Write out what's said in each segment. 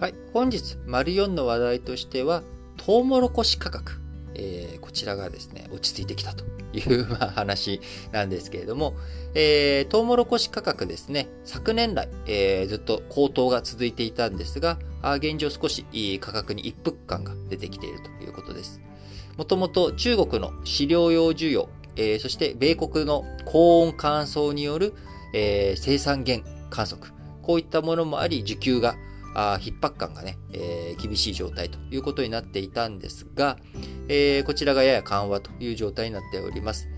はい、本日、丸4の話題としては、トウモロコシ価格。えー、こちらがですね、落ち着いてきたと。いう、まあ、話なんですけれども、えー、トウモロコシ価格ですね、昨年来、えー、ずっと高騰が続いていたんですが、現状少しいい価格に一服感が出てきているということです。もともと中国の飼料用需要、えー、そして米国の高温乾燥による、えー、生産減観測、こういったものもあり、需給があ逼迫感がね、えー、厳しい状態ということになっていたんですが、えー、こちらがやや緩和という状態になっております。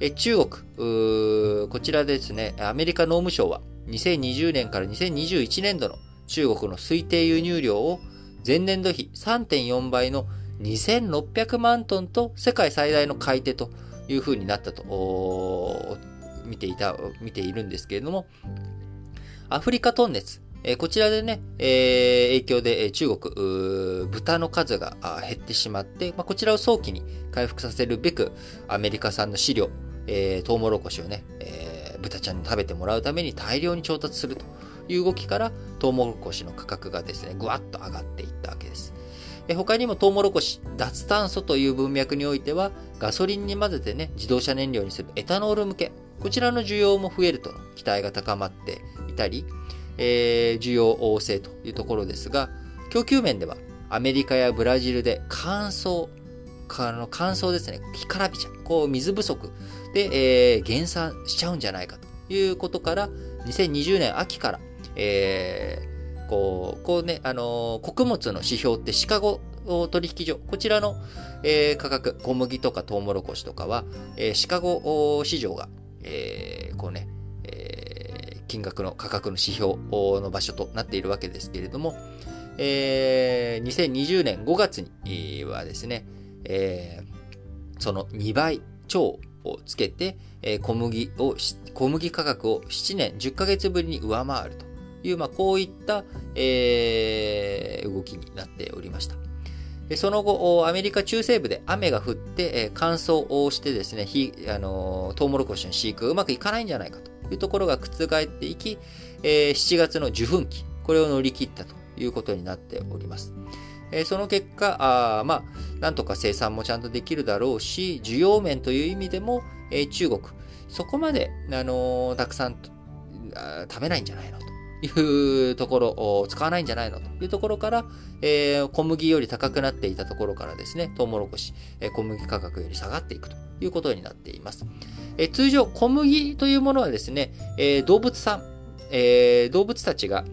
え、中国こちらですね、アメリカ農務省は2020年から2021年度の中国の推定輸入量を前年度比3.4倍の2600万トンと世界最大の買い手というふうになったと見ていた、見ているんですけれども、アフリカトンネツ、こちらでね、影響で、中国、豚の数が減ってしまって、こちらを早期に回復させるべく、アメリカ産の飼料、えー、トウモロコシをね、豚ちゃんに食べてもらうために大量に調達するという動きから、トウモロコシの価格がですね、ぐわっと上がっていったわけです。他にもトウモロコシ、脱炭素という文脈においては、ガソリンに混ぜてね、自動車燃料にするエタノール向け、こちらの需要も増えると期待が高まっていたり、えー、需要旺盛というところですが、供給面ではアメリカやブラジルで乾燥、あの乾燥ですね、干からびちゃう、こう水不足で、えー、減産しちゃうんじゃないかということから、2020年秋から、えー、こう、こうね、あのー、穀物の指標ってシカゴ取引所、こちらの、えー、価格、小麦とかトウモロコシとかは、えー、シカゴ市場が、えー、こうね、金額の価格の指標の場所となっているわけですけれども、えー、2020年5月にはですね、えー、その2倍超をつけて、えー、小麦を、小麦価格を7年10ヶ月ぶりに上回るという、まあ、こういった、えー、動きになっておりました。その後、アメリカ中西部で雨が降って、乾燥をしてですね、あのトウモロコシの飼育がうまくいかないんじゃないかというところが覆っていき、えー、7月の受粉期、これを乗り切ったということになっております。えー、その結果、あまあ、なんとか生産もちゃんとできるだろうし、需要面という意味でも、えー、中国、そこまで、あのー、たくさん食べないんじゃないのというところ、使わないんじゃないのというところから、えー、小麦より高くなっていたところからですね、トウモロコシ、えー、小麦価格より下がっていくということになっています。え、通常、小麦というものはですね、え動物さん、え動物たちが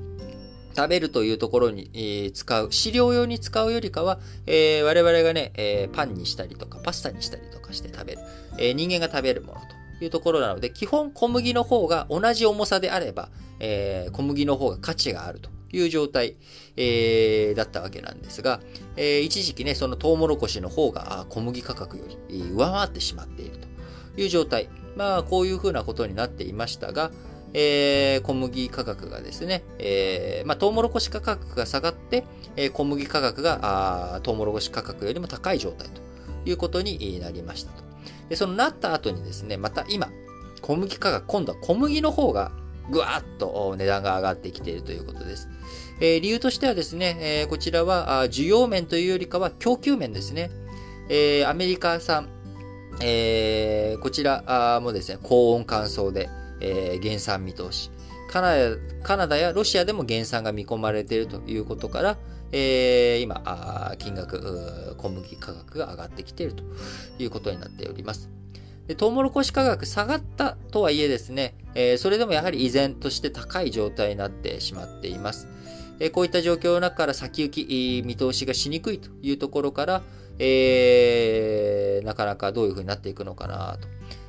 食べるというところに、えー、使う、飼料用に使うよりかは、えー、我々がね、えー、パンにしたりとか、パスタにしたりとかして食べる、え人間が食べるものというところなので、基本小麦の方が同じ重さであれば、え小麦の方が価値があるという状態、え、だったわけなんですが、え、一時期ね、そのトウモロコシの方が小麦価格より上回ってしまっていると。いう状態。まあ、こういうふうなことになっていましたが、えー、小麦価格がですね、えー、まあ、トウモロコシ価格が下がって、えー、小麦価格があトウモロコシ価格よりも高い状態ということになりましたと。で、そのなった後にですね、また今、小麦価格、今度は小麦の方がぐわっと値段が上がってきているということです。えー、理由としてはですね、えー、こちらは需要面というよりかは供給面ですね。えー、アメリカ産、えー、こちらもですね、高温乾燥で、えー、減産見通し。カナダカナダやロシアでも減産が見込まれているということから、えー、今、金額、小麦価格が上がってきているということになっております。でトウモロコシ価格下がったとはいえですね、えー、それでもやはり依然として高い状態になってしまっています。えー、こういった状況の中から先行き、見通しがしにくいというところから、えー、かなかどういうふうになっていくのかなと。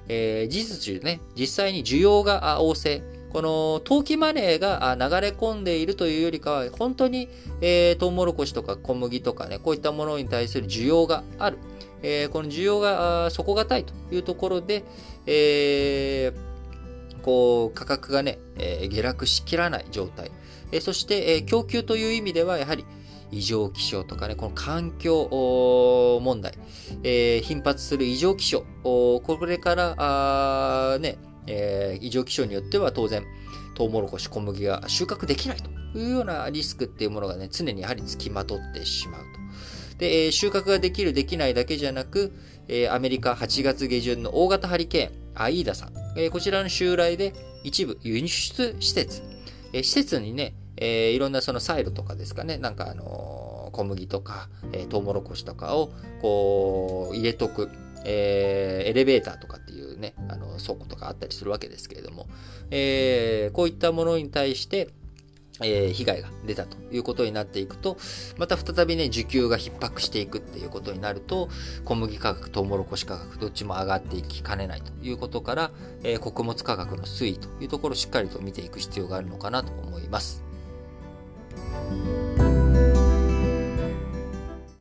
えー、事実ね、実際に需要が旺盛、この投機マネーが流れ込んでいるというよりかは、本当に、えー、トウモロコシとか小麦とかね、こういったものに対する需要がある。えー、この需要が底堅いというところで、えー、こう、価格がね、えー、下落しきらない状態。えー、そして、えー、供給という意味では、やはり、異常気象とかね、この環境問題、えー、頻発する異常気象、これから、ね、えー、異常気象によっては当然、トウモロコシ、小麦が収穫できないというようなリスクっていうものがね、常にやはり付きまとってしまうと。で、えー、収穫ができる、できないだけじゃなく、えー、アメリカ8月下旬の大型ハリケーン、アイーダさん、えー、こちらの襲来で一部輸出施設、えー、施設にね、えー、いろんなそのサイロとかですかね、なんかあの、小麦とか、えー、トウモロコシとかをこう入れとく、えー、エレベーターとかっていうね、あの倉庫とかあったりするわけですけれども、えー、こういったものに対して、え、被害が出たということになっていくと、また再びね、需給が逼迫していくっていうことになると、小麦価格、トウモロコシ価格、どっちも上がっていきかねないということから、えー、穀物価格の推移というところをしっかりと見ていく必要があるのかなと思います。thank you